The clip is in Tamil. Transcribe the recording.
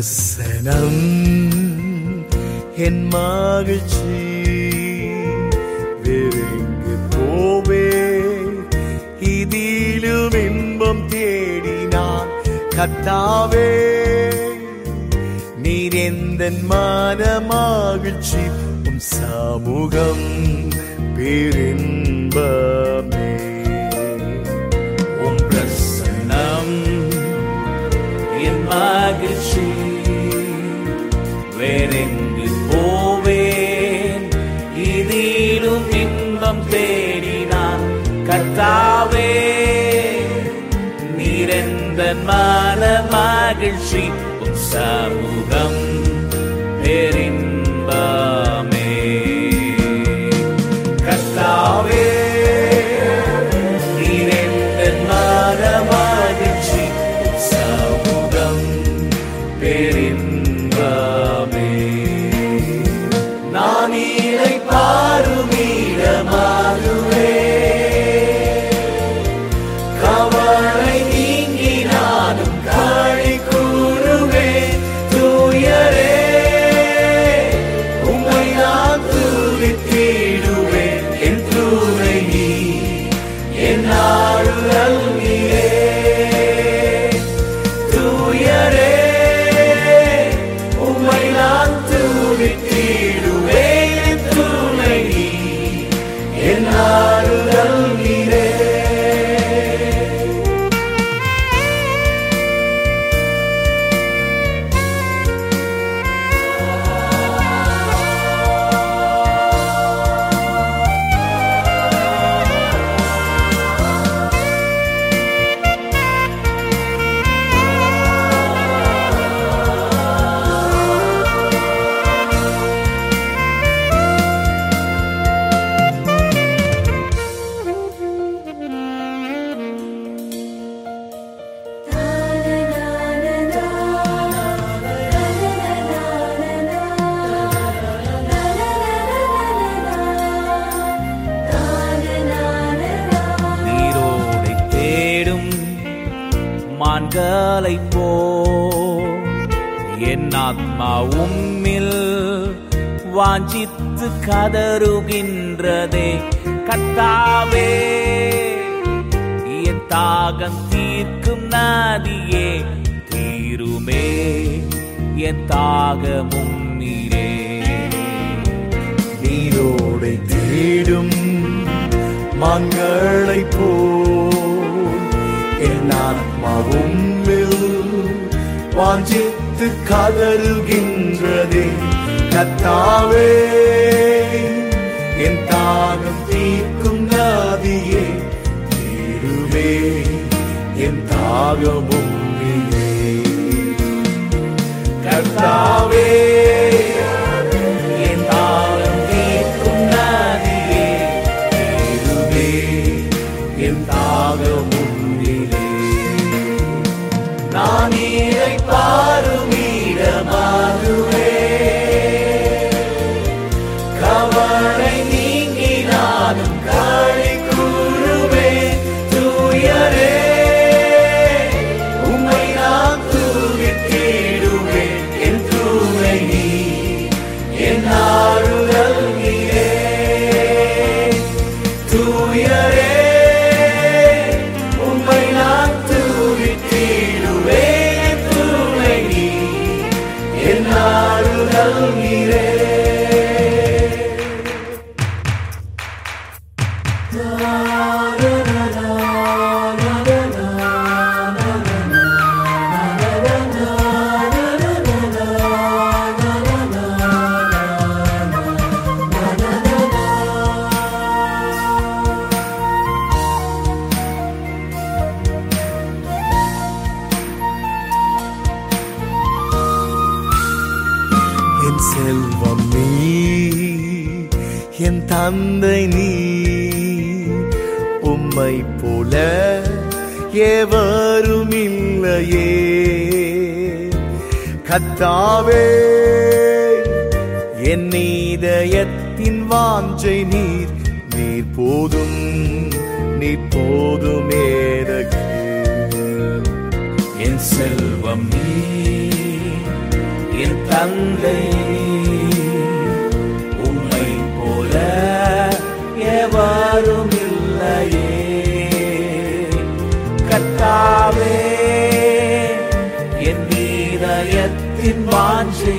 பிரசனம் என் மகிழ்ச்சி வேறெங்கு போவே. இதிலும் இன்பம் தேடினான் கத்தாவே. நீர் எந்த மன மகிழ்ச்சி உம் சமூகம் பேரின்பமே. உம் பிரசனம் என் மகிழ்ச்சி வேறெங்கு போவேன் இதிலும் இன்பம் தேடினான் கர்த்தாவே நீரெந்த மன மகிழ்ச்சி உன் சமூகம் பேரின்பமே கர்த்தாவே நீரெந்த மன மகிழ்ச்சி உன் சமூகம் பேரின்பமே மான்களை போ என் ஆத்மா உம்மில் வாஞ்சித்து கதறுகின்றதே. கத்தாவே என் தாகம் தீர்க்கும் நதியே தீருமே என் தாகமும் நீரே நீரோடை தேடும் மான்களை போ என் ஆத்மாவும் வாஞ்சித்து கதறுகின்றதே. கத்தாவே என் தாகம் தீர்க்கும் நதியே. தீருமே என் தாகமும் நான் நீரை செல்வம். நீ என் தந்தை நீ உம்மை போல எவரும் இல்லையே. கத்தாவே என் இதயத்தின் வாஞ்சை நீர் நீர் போதும் நீ போதும் எனக்கு என் செல்வம் நீ என் தந்தை. உம்மை போல எவரும் இல்லையே. கத்தாவே என் இதயத்தின் வாஞ்சை